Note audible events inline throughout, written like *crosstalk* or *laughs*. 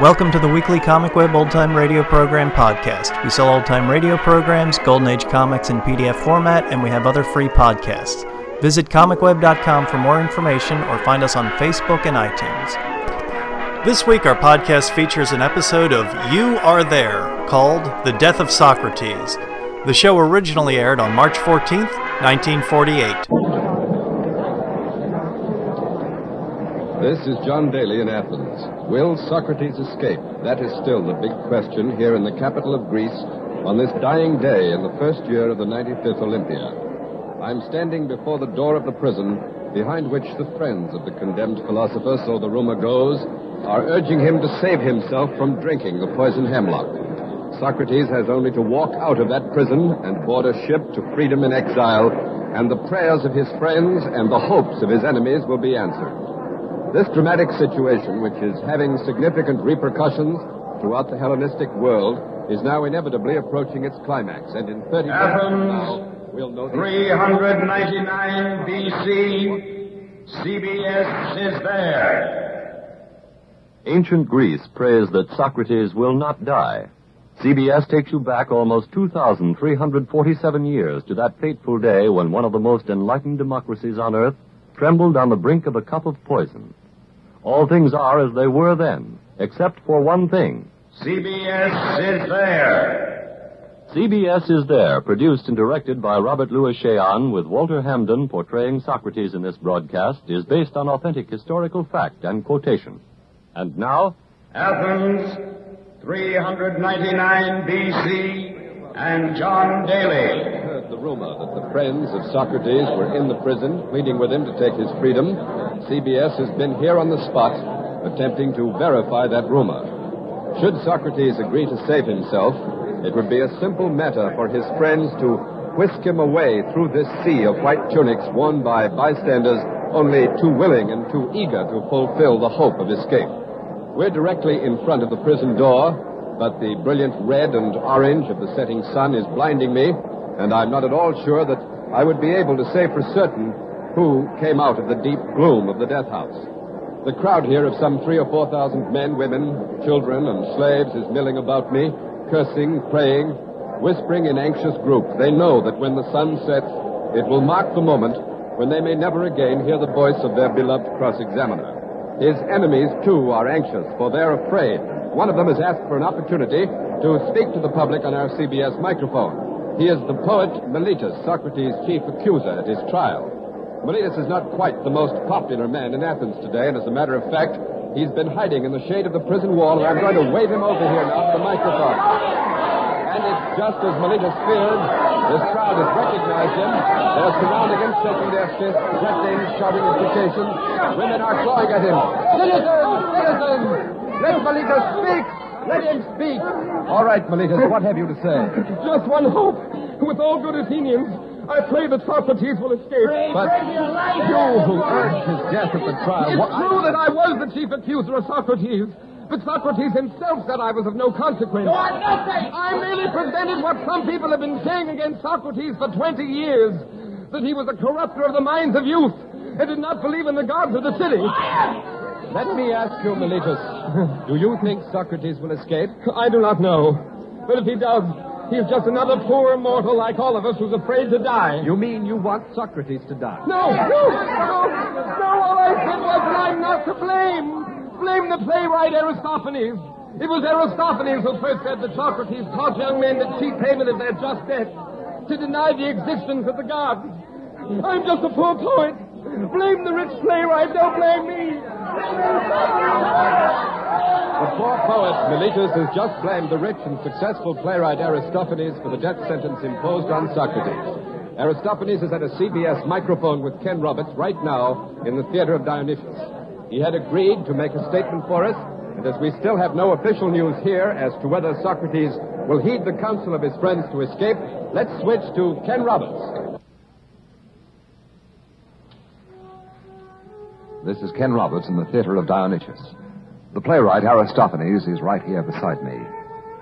Welcome to the weekly Comic Web Old Time Radio Program podcast. We sell old time radio programs, Golden Age comics in PDF format, and we have other free podcasts. Visit comicweb.com for more information or find us on Facebook and iTunes. This week, our podcast features an episode of You Are There called The Death of Socrates. The show originally aired on March 14th, 1948. This is John Daly in Athens. Will Socrates escape? That is still the big question here in the capital of Greece on this dying day in the first year of the 95th Olympiad. I'm standing before the door of the prison behind which the friends of the condemned philosopher, so the rumor goes, are urging him to save himself from drinking the poison hemlock. Socrates has only to walk out of that prison and board a ship to freedom in exile, and the prayers of his friends and the hopes of his enemies will be answered. This dramatic situation, which is having significant repercussions throughout the Hellenistic world, is now inevitably approaching its climax. And in 30 minutes from now, we'll know 399 BC, CBS is there. Ancient Greece prays that Socrates will not die. CBS takes you back almost 2,347 years to that fateful day when one of the most enlightened democracies on earth trembled on the brink of a cup of poison. All things are as they were then, except for one thing. CBS is there. CBS is there, produced and directed by Robert Lewis Shayon, with Walter Hampden portraying Socrates in this broadcast, is based on authentic historical fact and quotation. And now, Athens, 399 BC, and John Daly. Rumor that the friends of Socrates were in the prison, pleading with him to take his freedom. CBS has been here on the spot, attempting to verify that rumor. Should Socrates agree to save himself, it would be a simple matter for his friends to whisk him away through this sea of white tunics worn by bystanders only too willing and too eager to fulfill the hope of escape. We're directly in front of the prison door, but the brilliant red and orange of the setting sun is blinding me, and I'm not at all sure that I would be able to say for certain who came out of the deep gloom of the death house. The crowd here of some three or four thousand men, women, children, and slaves is milling about me, cursing, praying, whispering in anxious groups. They know that when the sun sets, it will mark the moment when they may never again hear the voice of their beloved cross-examiner. His enemies, too, are anxious, for they're afraid. One of them has asked for an opportunity to speak to the public on our CBS microphone. He is the poet Meletus, Socrates' chief accuser at his trial. Meletus is not quite the most popular man in Athens today, and as a matter of fact, he's been hiding in the shade of the prison wall, and I'm going to wave him over here now to the microphone. And it's just as Meletus feared. This crowd has recognized him. They're surrounding him, shaking their fists, threatening, shouting imprecations. Women are clawing at him. Citizens! Citizens! Let Meletus speak! Let him speak! All right, Meletus, what have you to say? Just one hope. With all good Athenians, I pray that Socrates will escape. Pray, But you who urged his death at the trial, It's what... true that I was the chief accuser of Socrates, but Socrates himself said I was of no consequence. You are nothing! I merely presented what some people have been saying against Socrates for 20 years, that he was a corrupter of the minds of youth and did not believe in the gods of the city. Let me ask you, Meletus, do you think Socrates will escape? I do not know, but if he does, he is just another poor mortal like all of us who's afraid to die. You mean you want Socrates to die? No, no, no, no, all I said was that I'm not to blame. Blame the playwright Aristophanes. It was Aristophanes who first said that Socrates taught young men to cheat payment of their just debt, to deny the existence of the gods. I'm just a poor poet. Blame the rich playwright, don't blame me. The poor poet Meletus has just blamed the rich and successful playwright Aristophanes for the death sentence imposed on Socrates. Aristophanes is at a CBS microphone with Ken Roberts right now in the Theater of Dionysius. He had agreed to make a statement for us, and as we still have no official news here as to whether Socrates will heed the counsel of his friends to escape, let's switch to Ken Roberts. This is Ken Roberts in the Theater of Dionysius. The playwright Aristophanes is right here beside me.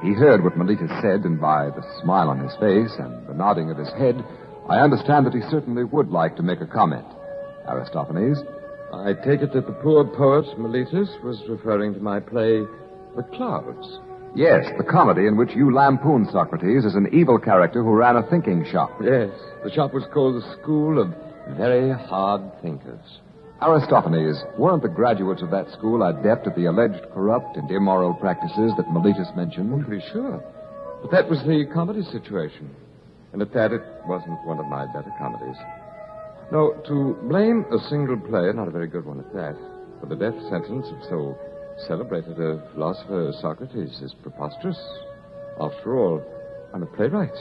He heard what Meletus said, and by the smile on his face and the nodding of his head, I understand that he certainly would like to make a comment. Aristophanes, I take it that the poor poet, Meletus, was referring to my play, The clouds. Yes, the comedy in which you lampoon Socrates as an evil character who ran a thinking shop. Yes, the shop was called the School of Very Hard Thinkers. Aristophanes, weren't the graduates of that school adept at the alleged corrupt and immoral practices that Meletus mentioned? to be sure. But that was the comedy situation. And at that, it wasn't one of my better comedies. No, to blame a single play, not a very good one at that, for the death sentence of so celebrated a philosopher as Socrates is preposterous. After all, I'm a playwright,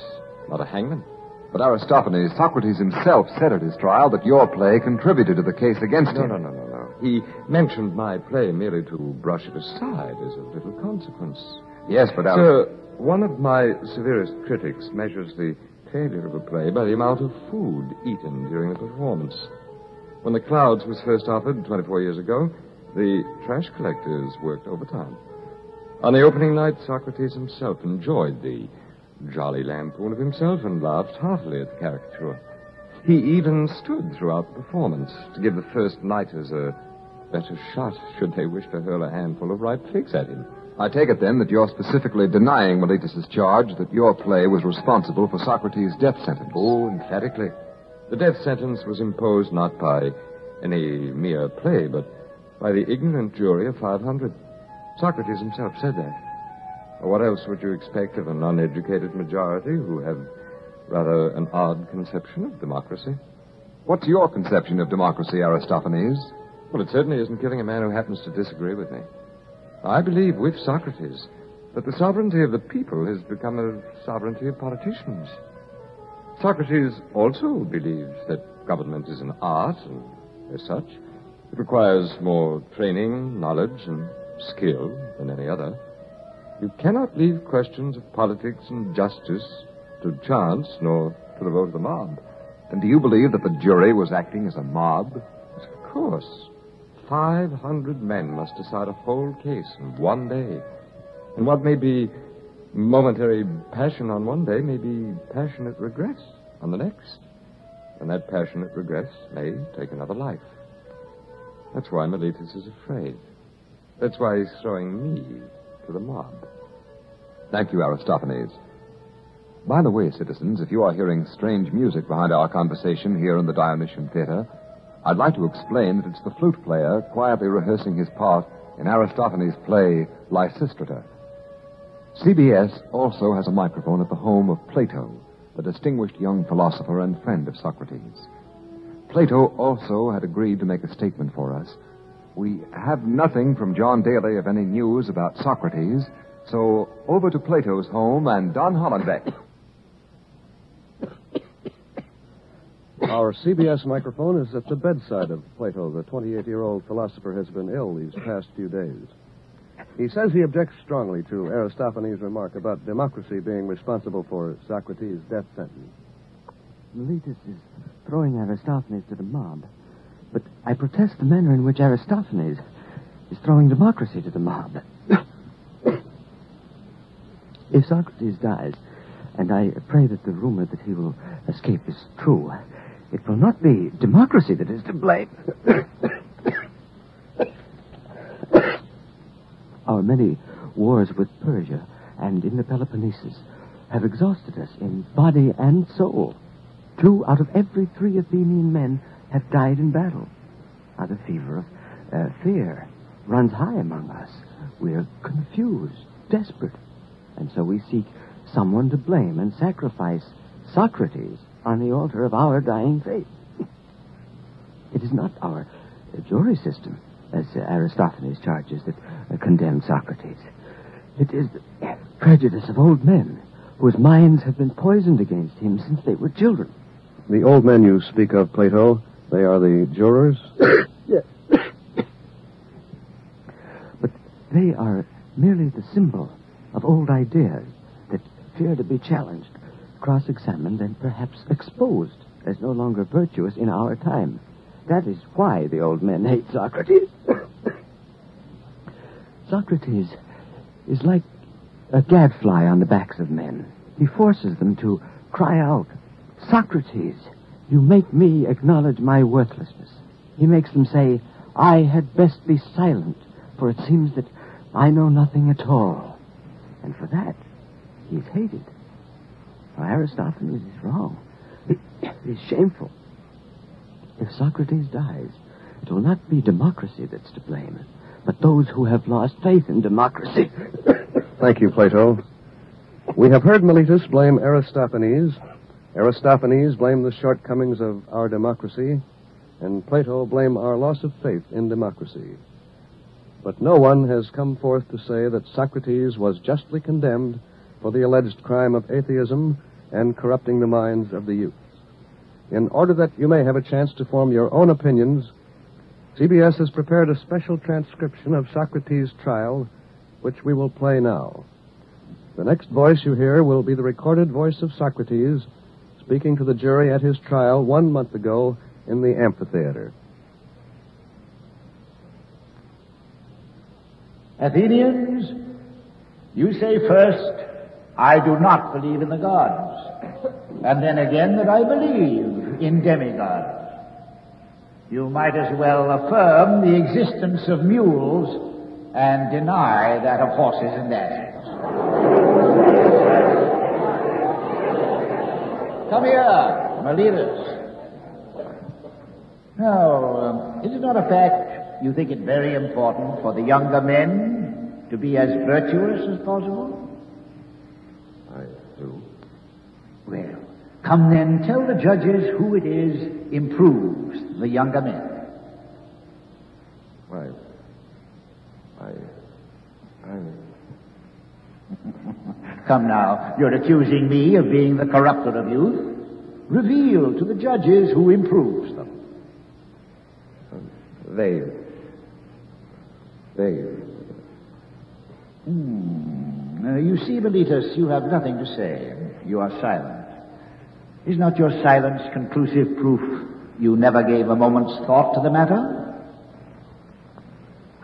not a hangman. But Aristophanes, Socrates himself said at his trial that your play contributed to the case against him. no, no, no, no. No. He mentioned my play merely to brush it aside as of little consequence. Yes, but Sir, one of my severest critics measures the failure of a play by the amount of food eaten during the performance. When The Clouds was first offered 24 years ago, the trash collectors worked overtime. On the opening night, Socrates himself enjoyed the jolly lampoon of himself and laughed heartily at the caricature. He even stood throughout the performance to give the first nighters a better shot should they wish to hurl a handful of ripe figs at him. I take it then that you're specifically denying Meletus's charge that your play was responsible for Socrates' death sentence. Oh, emphatically. The death sentence was imposed not by any mere play, but by the ignorant jury of 500. Socrates himself said that. What else would you expect of an uneducated majority who have rather an odd conception of democracy? What's your conception of democracy, Aristophanes? Well, it certainly isn't killing a man who happens to disagree with me. I believe with Socrates that the sovereignty of the people has become a sovereignty of politicians. Socrates also believes that government is an art, and as such, it requires more training, knowledge, and skill than any other. You cannot leave questions of politics and justice to chance nor to the vote of the mob. And do you believe that the jury was acting as a mob? Of course. Five hundred men must decide a whole case in one day. And what may be momentary passion on one day may be passionate regret on the next. And that passionate regret may take another life. That's why Meletus is afraid. That's why he's throwing me to the mob. Thank you, Aristophanes. By the way, citizens, if you are hearing strange music behind our conversation here in the Dionysian Theater, I'd like to explain that it's the flute player quietly rehearsing his part in Aristophanes' play Lysistrata. CBS also has a microphone at the home of Plato, the distinguished young philosopher and friend of Socrates. Plato also had agreed to make a statement for us. We have nothing from John Daly of any news about Socrates, so over to Plato's home and Don Hollenbeck. Our CBS microphone is at the bedside of Plato. The 28 year old philosopher has been ill these past few days. He says he objects strongly to Aristophanes' remark about democracy being responsible for Socrates' death sentence. Meletus is throwing Aristophanes to the mob. But I protest the manner in which Aristophanes is throwing democracy to the mob. If Socrates dies, and I pray that the rumor that he will escape is true, it will not be democracy that is to blame. *coughs* Our many wars with Persia and in the Peloponnesus have exhausted us in body and soul. Two out of every three Athenian men have died in battle. Now, the fever of uh, fear runs high among us. We're confused, desperate. And so we seek someone to blame and sacrifice Socrates on the altar of our dying faith. It is not our jury system, as Aristophanes charges, that condemned Socrates. It is the prejudice of old men whose minds have been poisoned against him since they were children. The old men you speak of, Plato, they are the jurors? *coughs* Yes. but they are merely the symbol of old ideas that fear to be challenged, cross examined, and perhaps exposed as no longer virtuous in our time. That is why the old men hate Socrates. *coughs* Socrates is like a gadfly on the backs of men. He forces them to cry out, Socrates, you make me acknowledge my worthlessness. He makes them say, I had best be silent, for it seems that I know nothing at all. And for that, he is hated. For Aristophanes is wrong. It is *coughs* shameful. If Socrates dies, it will not be democracy that's to blame, but those who have lost faith in democracy. *coughs* Thank you, Plato. We have heard Meletus blame Aristophanes. Aristophanes blame the shortcomings of our democracy, and Plato blame our loss of faith in democracy. But no one has come forth to say that Socrates was justly condemned for the alleged crime of atheism and corrupting the minds of the youth. In order that you may have a chance to form your own opinions, CBS has prepared a special transcription of Socrates' trial, which we will play now. The next voice you hear will be the recorded voice of Socrates speaking to the jury at his trial one month ago in the amphitheater. Athenians, you say first, I do not believe in the gods, and then again that I believe in demigods. You might as well affirm the existence of mules and deny that of horses and asses. Come here, Meletus. Now, um, is it not a fact you think it very important for the younger men to be as virtuous as possible? I do. Well, come then, tell the judges who it is improves the younger men. I. I. I. *laughs* Come now, you're accusing me of being the corrupter of youth. Reveal to the judges who improves them. They. They. Hmm. Uh, you see, Meletus, you have nothing to say. You are silent. Is not your silence conclusive proof you never gave a moment's thought to the matter?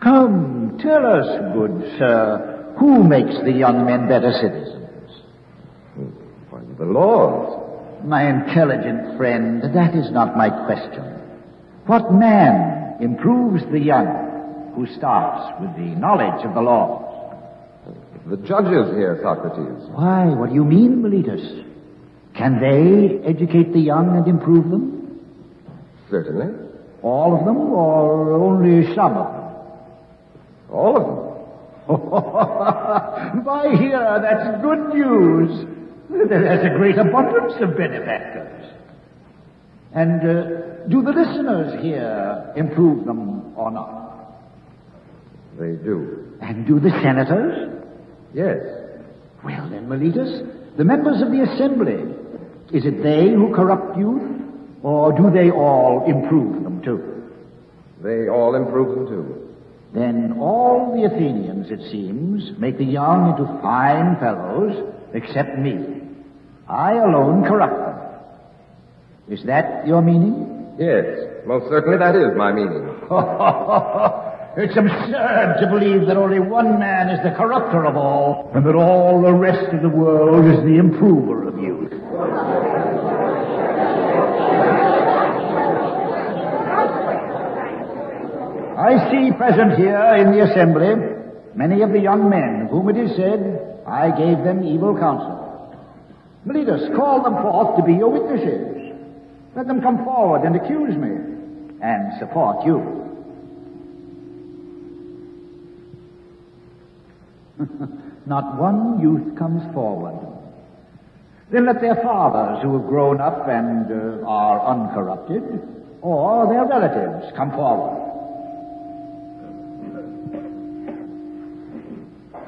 Come, tell us, good sir, who makes the young men better citizens? Why, the laws. My intelligent friend, that is not my question. What man improves the young who starts with the knowledge of the laws? The judges Hera, Socrates. Why, what do you mean, Meletus? Can they educate the young and improve them? Certainly. All of them, or only some of them? All of them. *laughs* By here, that's good news. There's a great abundance of benefactors. And uh, do the listeners here improve them or not? They do. And do the senators? Yes. Well then, Meletus, the members of the assembly, is it they who corrupt youth? Or do they all improve them too? They all improve them too. Then all the Athenians, it seems, make the young into fine fellows, except me. I alone corrupt them. Is that your meaning? Yes, most certainly that is my meaning. *laughs* it's absurd to believe that only one man is the corrupter of all, and that all the rest of the world is the improver of youth. I see present here in the assembly many of the young men whom it is said, I gave them evil counsel. Meletus, call them forth to be your witnesses. Let them come forward and accuse me and support you. *laughs* Not one youth comes forward. Then let their fathers, who have grown up and uh, are uncorrupted, or their relatives come forward.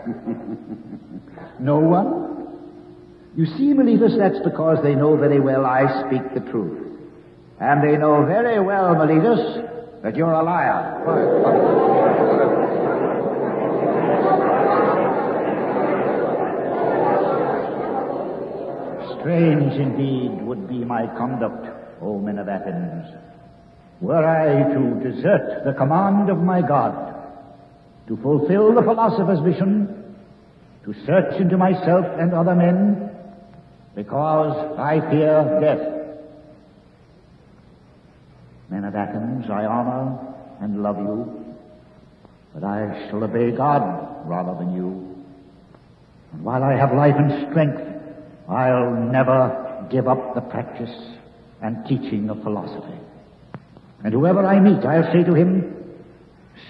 *laughs* no one? You see, Meletus, that's because they know very well I speak the truth. And they know very well, Meletus, that you're a liar. *laughs* Strange indeed would be my conduct, O men of Athens, were I to desert the command of my God, to fulfill the philosopher's vision, to search into myself and other men, because I fear death. Men of Athens, I honor and love you, but I shall obey God rather than you. And while I have life and strength, I'll never give up the practice and teaching of philosophy. And whoever I meet, I'll say to him,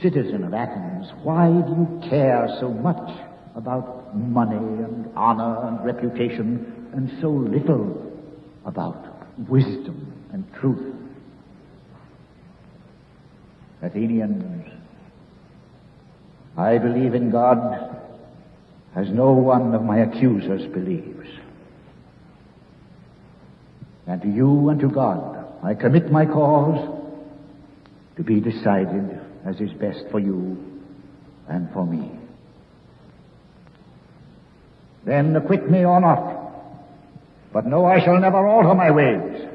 Citizen of Athens, why do you care so much about money and honor and reputation and so little about wisdom and truth? Athenians, I believe in God as no one of my accusers believes. And to you and to God I commit my cause to be decided as is best for you and for me. Then acquit me or not. But know I shall never alter my ways,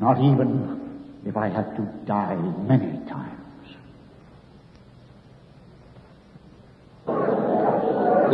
not even if I have to die many times.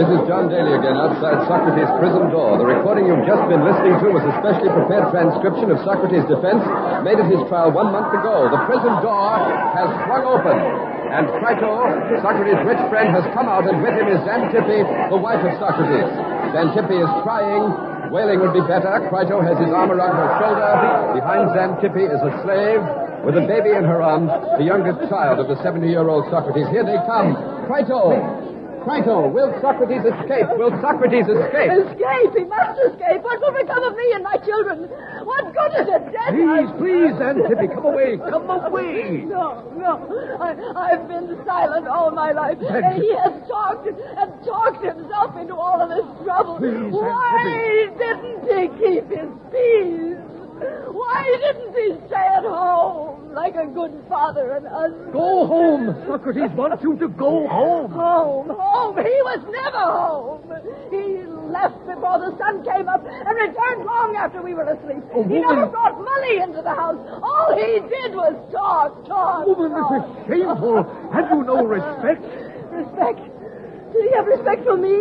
This is John Daly again outside Socrates' prison door. The recording you've just been listening to was a specially prepared transcription of Socrates' defense made at his trial one month ago. The prison door has swung open, and Crito, Socrates' rich friend, has come out, and with him is Xantippe, the wife of Socrates. Xantippe is crying. Wailing would be better. Crito has his arm around her shoulder. Behind Xantippe is a slave with a baby in her arms, the youngest child of the 70-year-old Socrates. Here they come. Crito! Crito, will Socrates escape? Will Socrates escape? Escape! He must escape! What will become of me and my children? What good is it? Death? Please, please, Xantippe, come away. Come away. No, no. I, I've been silent all my life. And he has talked and talked himself into all of this trouble. Please, Why didn't he keep his peace? Why didn't he stay at home like a good father and husband? Go home. Socrates wants you to go home. Home, home. He was never home. He left before the sun came up and returned long after we were asleep. Oh, he woman. never brought money into the house. All he did was talk, talk. Woman, this is shameful. Have you no respect? Respect? Did he have respect for me?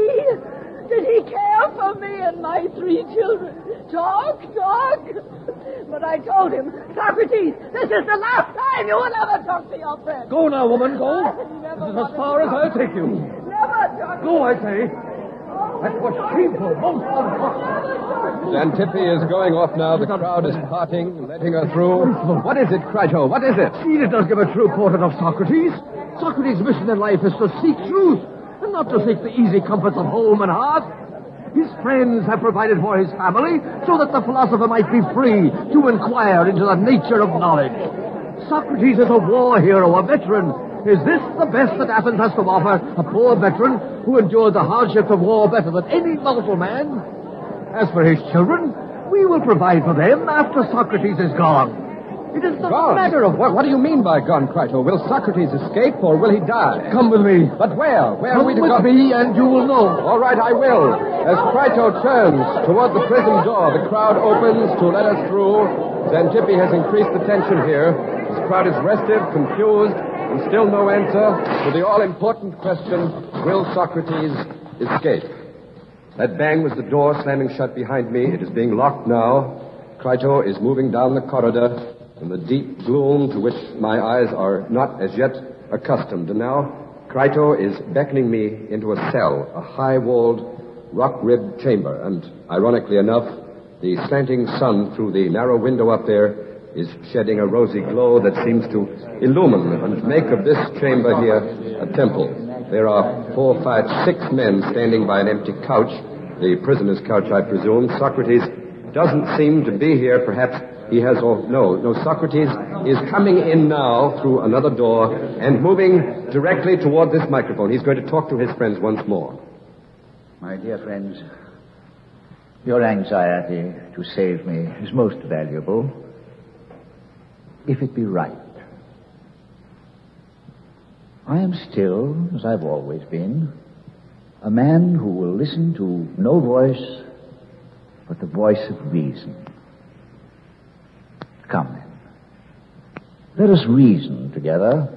Did he care for me and my three children? Talk, talk. But I told him, Socrates, this is the last time you will ever talk to your friend. Go now, woman, go. *laughs* This is as far as. I'll take you. Never talk. Go, I say. That was shameful, most unfortunate. Xantippe is going off now. The crowd is parting, letting her through. What is it, Crito? What is it? She did not give a true portrait of Socrates. Socrates' mission in life is to seek truth, and not to seek the easy comforts of home and hearth. His friends have provided for his family so that the philosopher might be free to inquire into the nature of knowledge. Socrates is a war hero, a veteran. Is this the best that Athens has to offer? A poor veteran who endured the hardships of war better than any mortal man? As for his children, we will provide for them after Socrates is gone. It is not Gone? a matter of What, what do you mean by gone, Crito? Will Socrates escape or will he die? Come with me. But where? Where are Come we to with go? me, and you will know. All right, I will. As Crito turns toward the prison door, the crowd opens to let us through. Xantippe has increased the tension here. This crowd is restive, confused, and still no answer to the all-important question, will Socrates escape? That bang was the door slamming shut behind me. It is being locked now. Crito is moving down the corridor in the deep gloom to which my eyes are not as yet accustomed. And now Crito is beckoning me into a cell, a high-walled, rock-ribbed chamber. And ironically enough, the slanting sun through the narrow window up there is shedding a rosy glow that seems to illumine and make of this chamber here a temple. There are four, five, six men standing by an empty couch, the prisoner's couch, I presume. Socrates doesn't seem to be here. Perhaps he has, no, no, Socrates is coming in now through another door and moving directly toward this microphone. He's going to talk to his friends once more. My dear friends, your anxiety to save me is most valuable, if it be right. I am still, as I've always been, a man who will listen to no voice but the voice of reason. Come then. Let us reason together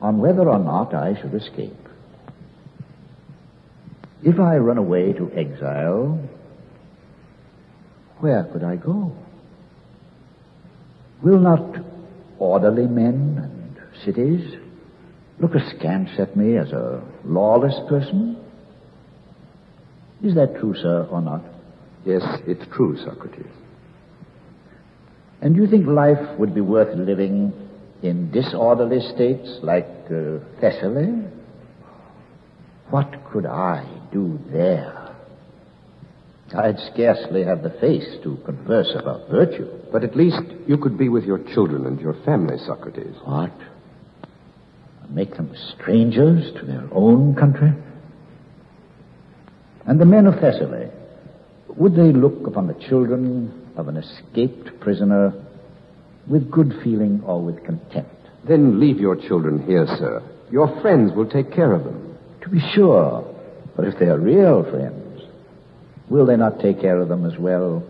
on whether or not I should escape. If I run away to exile, where could I go? Will not orderly men and cities look askance at me as a lawless person? Is that true, sir, or not? Yes, it's true, Socrates. And do you think life would be worth living in disorderly states like uh, Thessaly? What could I do there? I'd scarcely have the face to converse about virtue. But at least you could be with your children and your family, Socrates. What? Make them strangers to their own country? And the men of Thessaly, would they look upon the children of an escaped prisoner with good feeling or with contempt? Then leave your children here, sir. Your friends will take care of them. To be sure. But if they are real friends, will they not take care of them as well,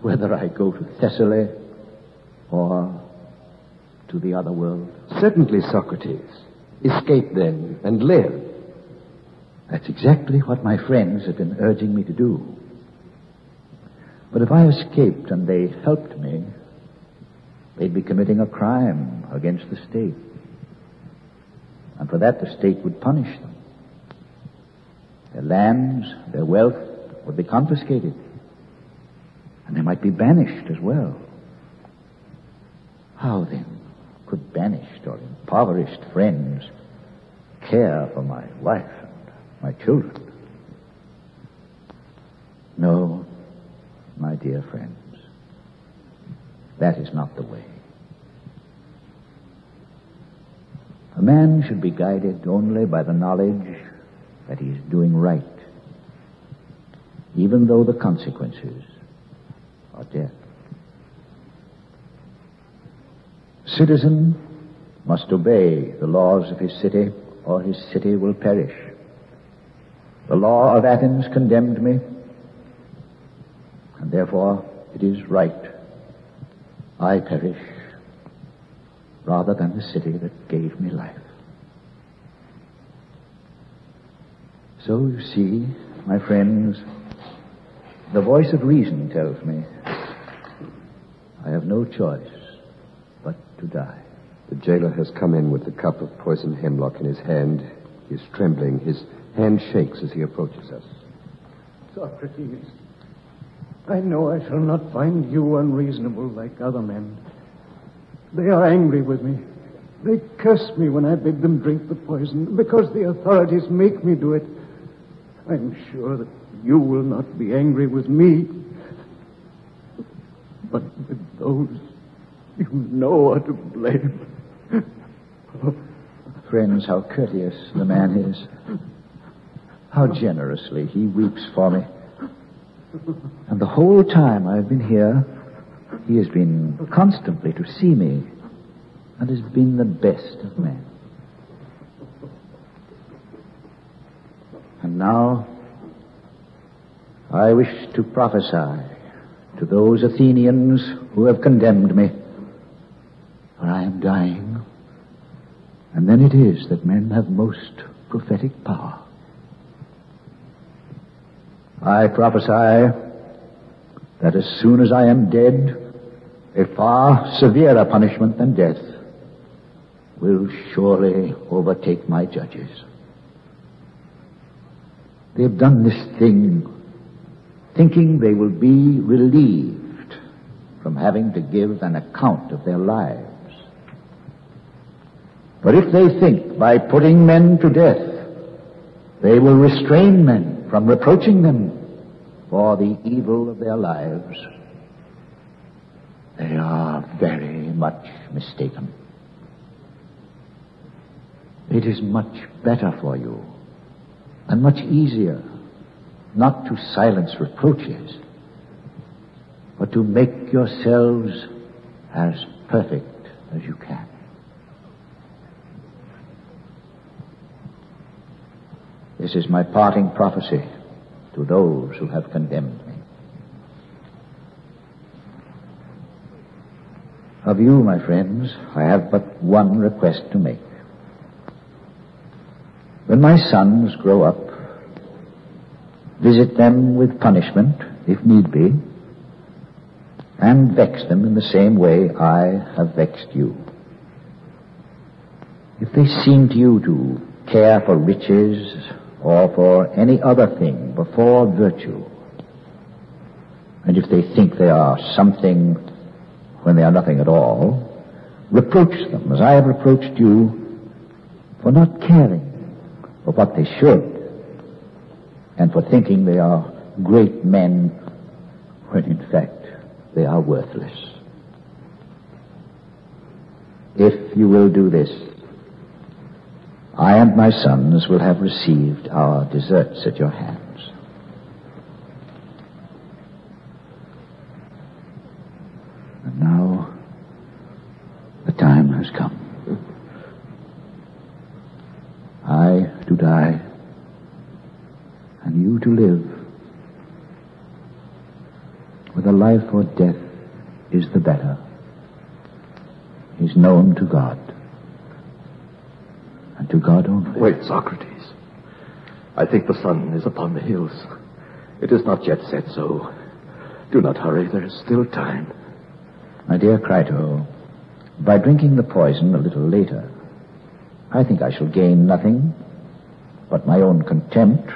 whether I go to Thessaly or to the other world? Certainly, Socrates. Escape then and live. That's exactly what my friends have been urging me to do. But if I escaped and they helped me, they'd be committing a crime against the state. And for that, the state would punish them. Their lands, their wealth would be confiscated. And they might be banished as well. How then could banished or impoverished friends care for my wife and my children? No, my dear friends, that is not the way. A man should be guided only by the knowledge that he is doing right, even though the consequences are death. Citizen must obey the laws of his city, or his city will perish. The law of Athens condemned me, therefore it is right I perish rather than the city that gave me life. So you see, my friends, the voice of reason tells me I have no choice but to die. The jailer has come in with the cup of poisoned hemlock in his hand. He is trembling. His hand shakes as he approaches us. Socrates, I know I shall not find you unreasonable like other men. They are angry with me. They curse me when I bid them drink the poison because the authorities make me do it. I'm sure that you will not be angry with me, but with those you know are to blame. Friends, how courteous the man is. How generously he weeps for me. *laughs* And the whole time I've been here, he has been constantly to see me and has been the best of men. And now, I wish to prophesy to those Athenians who have condemned me, for I am dying. And then it is that men have most prophetic power. I prophesy that as soon as I am dead, a far severer punishment than death will surely overtake my judges. They have done this thing thinking they will be relieved from having to give an account of their lives. But if they think by putting men to death, they will restrain men from reproaching them for the evil of their lives, they are very much mistaken. It is much better for you and much easier not to silence reproaches, but to make yourselves as perfect as you can. This is my parting prophecy to those who have condemned me. Of you, my friends, I have but one request to make. When my sons grow up, visit them with punishment, if need be, and vex them in the same way I have vexed you. If they seem to you to care for riches or for any other thing before virtue, and if they think they are something when they are nothing at all, reproach them as I have reproached you for not caring for what they should and for thinking they are great men when in fact they are worthless. If you will do this, I and my sons will have received our deserts at your hands. And now the time has come. I to die, and you to live. Whether life or death is the better, is known to God, and to God only. Wait, Socrates. I think the sun is upon the hills. It is not yet set, so do not hurry. There is still time. My dear Crito, by drinking the poison a little later, I think I shall gain nothing but my own contempt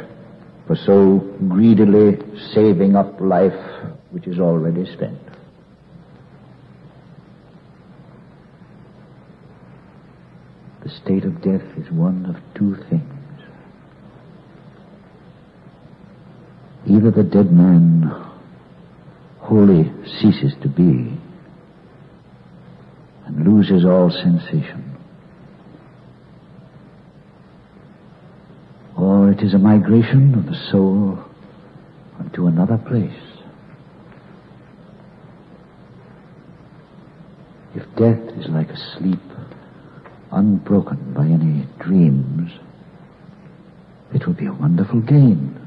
for so greedily saving up life which is already spent. State of death is one of two things. Either the dead man wholly ceases to be and loses all sensation, or it is a migration of the soul unto another place. If death is like a sleep, unbroken by any dreams, it would be a wonderful gain.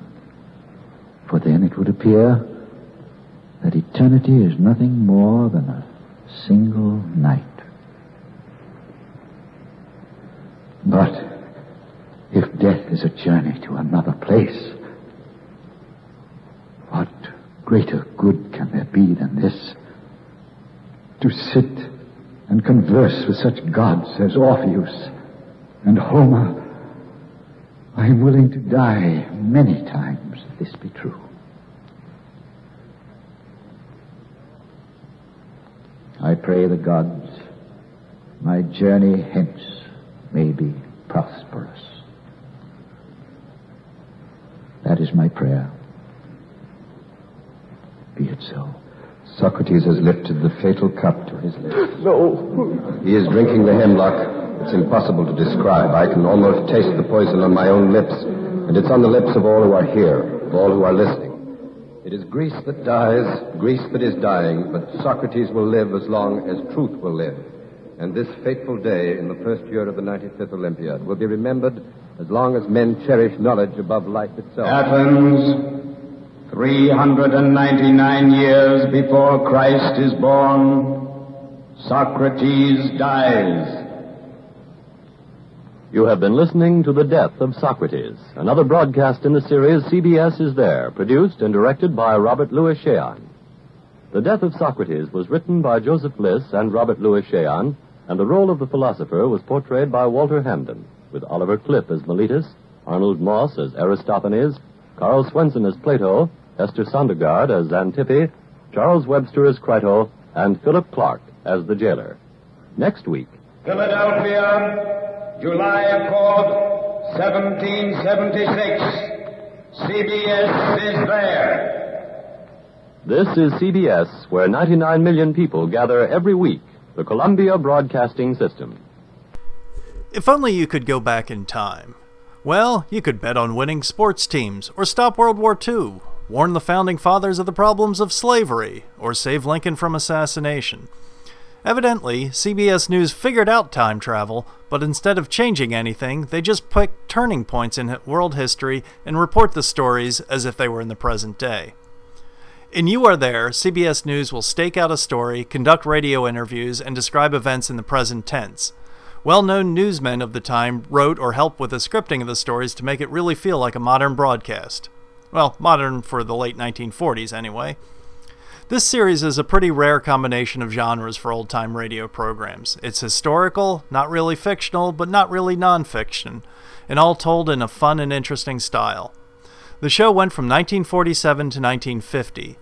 For then it would appear that eternity is nothing more than a single night. But if death is a journey to another place, what greater good can there be than this? To sit and converse with such gods as Orpheus and Homer. I am willing to die many times if this be true. I pray the gods my journey hence may be prosperous. That is my prayer. Be it so. Socrates has lifted the fatal cup to his lips. *gasps* No. He is drinking the hemlock. It's impossible to describe. I can almost taste the poison on my own lips, and it's on the lips of all who are here, of all who are listening. It is Greece that dies, Greece that is dying, but Socrates will live as long as truth will live. And this fateful day in the first year of the 95th Olympiad will be remembered as long as men cherish knowledge above life itself. Athens, 399 years before Christ is born, Socrates dies. You have been listening to The Death of Socrates, another broadcast in the series CBS is There, produced and directed by Robert Lewis Shayon. The Death of Socrates was written by Joseph Bliss and Robert Lewis Shayon, and the role of the philosopher was portrayed by Walter Hampden, with Oliver Clipp as Meletus, Arnold Moss as Aristophanes, Karl Swenson as Plato, Hester Sondergaard as Xanthippe, Charles Webster as Crito, and Philip Clark as the jailer. Next week, Philadelphia, July Accord, 1776. CBS is there. this is CBS, where 99 million people gather every week, the Columbia Broadcasting System. If only you could go back in time. Well, you could bet on winning sports teams, or stop World War II, warn the founding fathers of the problems of slavery, or save Lincoln from assassination. Evidently, CBS News figured out time travel, but instead of changing anything, they just pick turning points in world history and report the stories as if they were in the present day. In You Are There, CBS News will stake out a story, conduct radio interviews, and describe events in the present tense. Well known newsmen of the time wrote or helped with the scripting of the stories to make it really feel like a modern broadcast. Well, modern for the late 1940s, anyway. This series is a pretty rare combination of genres for old time radio programs. It's historical, not really fictional, but not really nonfiction, and all told in a fun and interesting style. The show went from 1947 to 1950.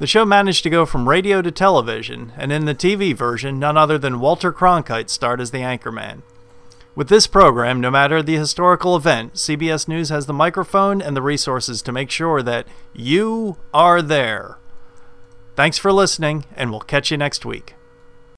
The show managed to go from radio to television, and in the TV version, none other than Walter Cronkite starred as the anchorman. With this program, no matter the historical event, CBS News has the microphone and the resources to make sure that you are there. Thanks for listening, and we'll catch you next week.